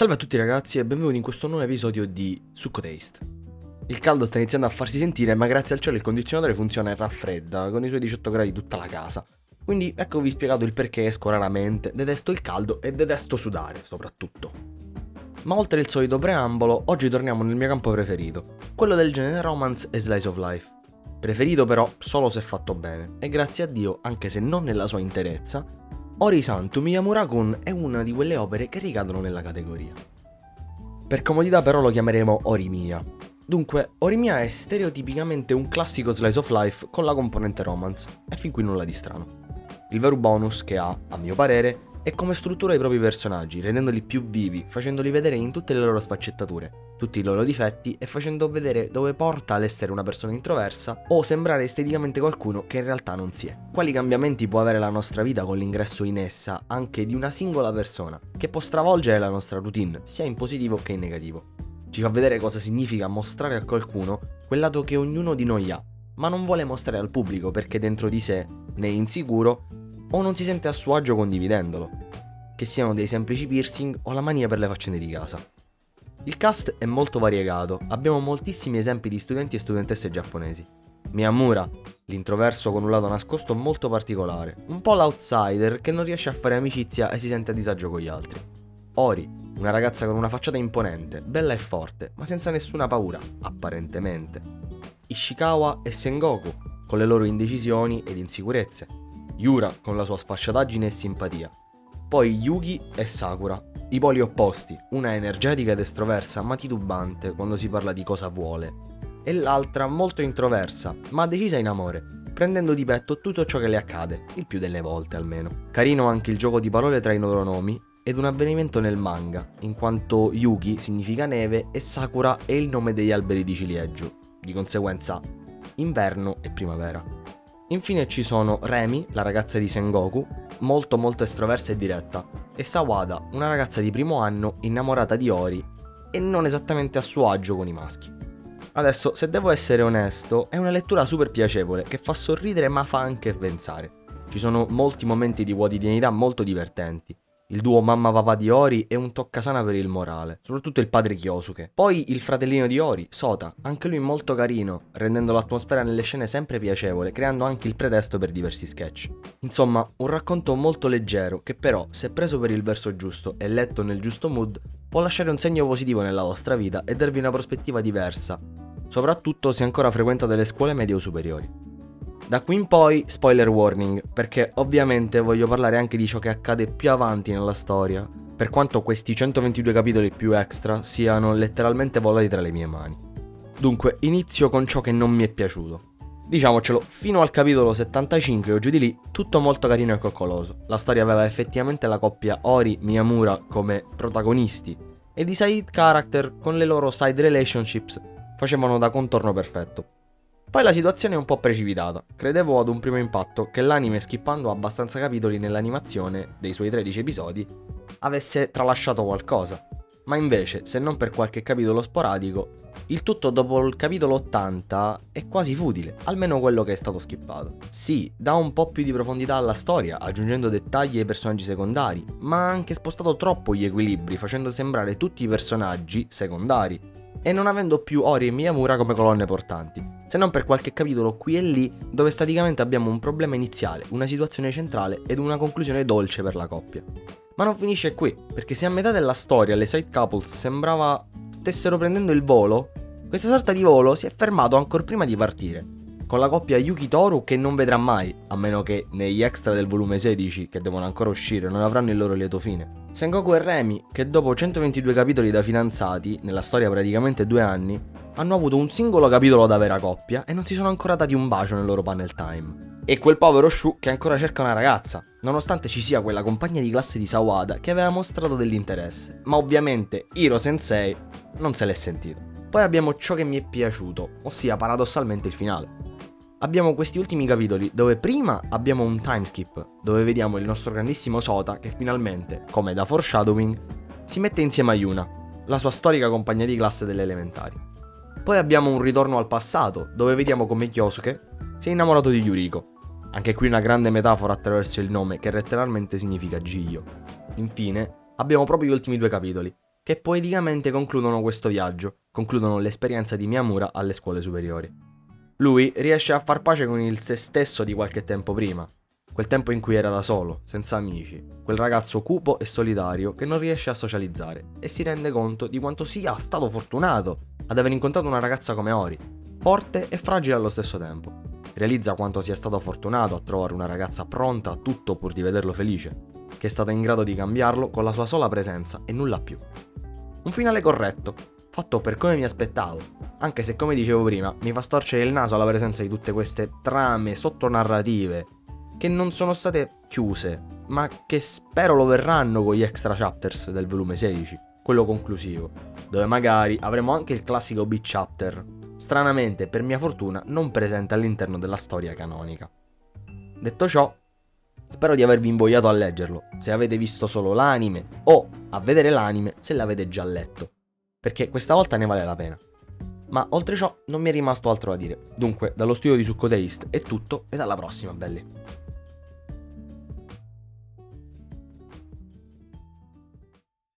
Salve a tutti ragazzi e benvenuti in questo nuovo episodio di Succo Taste. Il caldo sta iniziando a farsi sentire ma grazie al cielo il condizionatore funziona e raffredda con i suoi 18 gradi tutta la casa. Quindi eccovi spiegato il perché esco raramente, detesto il caldo e detesto sudare soprattutto. Ma oltre il solito preambolo, oggi torniamo nel mio campo preferito, quello del genere romance e slice of life. Preferito però solo se fatto bene, e grazie a Dio, anche se non nella sua interezza, Orisanto Miyamura-kun è una di quelle opere che ricadono nella categoria. Per comodità però lo chiameremo Orimiya. Dunque, Orimiya è stereotipicamente un classico slice of life con la componente romance, e fin qui nulla di strano. Il vero bonus che ha, a mio parere, è come struttura i propri personaggi, rendendoli più vivi, facendoli vedere in tutte le loro sfaccettature, tutti i loro difetti e facendo vedere dove porta l'essere una persona introversa o sembrare esteticamente qualcuno che in realtà non si è. Quali cambiamenti può avere la nostra vita con l'ingresso in essa anche di una singola persona, che può stravolgere la nostra routine, sia in positivo che in negativo. Ci fa vedere cosa significa mostrare a qualcuno quel lato che ognuno di noi ha, ma non vuole mostrare al pubblico perché dentro di sé ne è insicuro o non si sente a suo agio condividendolo, che siano dei semplici piercing o la mania per le faccende di casa. Il cast è molto variegato, abbiamo moltissimi esempi di studenti e studentesse giapponesi. Miyamura, l'introverso con un lato nascosto molto particolare, un po' l'outsider che non riesce a fare amicizia e si sente a disagio con gli altri. Ori, una ragazza con una facciata imponente, bella e forte, ma senza nessuna paura, apparentemente. Ishikawa e Sengoku, con le loro indecisioni ed insicurezze. Yura con la sua sfacciataggine e simpatia. Poi Yugi e Sakura, i poli opposti, una energetica ed estroversa ma titubante quando si parla di cosa vuole, e l'altra molto introversa ma decisa in amore, prendendo di petto tutto ciò che le accade, il più delle volte almeno. Carino anche il gioco di parole tra i loro nomi ed un avvenimento nel manga, in quanto Yugi significa neve e Sakura è il nome degli alberi di ciliegio, di conseguenza inverno e primavera. Infine ci sono Remi, la ragazza di Sengoku, molto molto estroversa e diretta, e Sawada, una ragazza di primo anno innamorata di Ori e non esattamente a suo agio con i maschi. Adesso, se devo essere onesto, è una lettura super piacevole che fa sorridere ma fa anche pensare. Ci sono molti momenti di quotidianità molto divertenti, il duo mamma-papà di Ori è un toccasana per il morale, soprattutto il padre Kyosuke. Poi il fratellino di Ori, Sota, anche lui molto carino, rendendo l'atmosfera nelle scene sempre piacevole, creando anche il pretesto per diversi sketch. Insomma, un racconto molto leggero che però, se preso per il verso giusto e letto nel giusto mood, può lasciare un segno positivo nella vostra vita e darvi una prospettiva diversa, soprattutto se ancora frequentate le scuole medie o superiori. Da qui in poi spoiler warning, perché ovviamente voglio parlare anche di ciò che accade più avanti nella storia, per quanto questi 122 capitoli più extra siano letteralmente volati tra le mie mani. Dunque, inizio con ciò che non mi è piaciuto. Diciamocelo, fino al capitolo 75 o giù di lì, tutto molto carino e coccoloso. La storia aveva effettivamente la coppia Ori-Miyamura come protagonisti, ed i side character con le loro side relationships facevano da contorno perfetto. Poi la situazione è un po' precipitata. Credevo ad un primo impatto che l'anime, skippando abbastanza capitoli nell'animazione dei suoi 13 episodi, avesse tralasciato qualcosa. Ma invece, se non per qualche capitolo sporadico, il tutto dopo il capitolo 80 è quasi futile, almeno quello che è stato skippato. Sì, dà un po' più di profondità alla storia, aggiungendo dettagli ai personaggi secondari, ma ha anche spostato troppo gli equilibri, facendo sembrare tutti i personaggi secondari e non avendo più Ori e Miyamura come colonne portanti, se non per qualche capitolo qui e lì dove staticamente abbiamo un problema iniziale, una situazione centrale ed una conclusione dolce per la coppia. Ma non finisce qui, perché se a metà della storia le side couples sembrava stessero prendendo il volo, questa sorta di volo si è fermato ancora prima di partire con la coppia Yuki Toru che non vedrà mai, a meno che negli extra del volume 16, che devono ancora uscire, non avranno il loro lieto fine. Sengoku e Remy, che dopo 122 capitoli da fidanzati, nella storia praticamente due anni, hanno avuto un singolo capitolo da vera coppia e non si sono ancora dati un bacio nel loro panel time. E quel povero Shu che ancora cerca una ragazza, nonostante ci sia quella compagna di classe di Sawada che aveva mostrato dell'interesse. Ma ovviamente Hiro Sensei non se l'è sentito. Poi abbiamo ciò che mi è piaciuto, ossia paradossalmente il finale abbiamo questi ultimi capitoli dove prima abbiamo un timeskip dove vediamo il nostro grandissimo Sota che finalmente, come da foreshadowing, si mette insieme a Yuna, la sua storica compagna di classe delle elementari. Poi abbiamo un ritorno al passato dove vediamo come Kyosuke si è innamorato di Yuriko. Anche qui una grande metafora attraverso il nome che letteralmente significa Giglio. Infine, abbiamo proprio gli ultimi due capitoli, che poeticamente concludono questo viaggio, concludono l'esperienza di Miyamura alle scuole superiori. Lui riesce a far pace con il se stesso di qualche tempo prima, quel tempo in cui era da solo, senza amici, quel ragazzo cupo e solitario che non riesce a socializzare e si rende conto di quanto sia stato fortunato ad aver incontrato una ragazza come Ori, forte e fragile allo stesso tempo. Realizza quanto sia stato fortunato a trovare una ragazza pronta a tutto pur di vederlo felice, che è stata in grado di cambiarlo con la sua sola presenza e nulla più. Un finale corretto, fatto per come mi aspettavo, anche se come dicevo prima mi fa storcere il naso alla presenza di tutte queste trame sottonarrative che non sono state chiuse, ma che spero lo verranno con gli extra chapters del volume 16, quello conclusivo, dove magari avremo anche il classico big chapter, stranamente per mia fortuna non presente all'interno della storia canonica. Detto ciò, spero di avervi invogliato a leggerlo, se avete visto solo l'anime, o a vedere l'anime se l'avete già letto, perché questa volta ne vale la pena. Ma oltre ciò non mi è rimasto altro da dire. Dunque, dallo studio di Succo Taste è tutto e alla prossima, belli.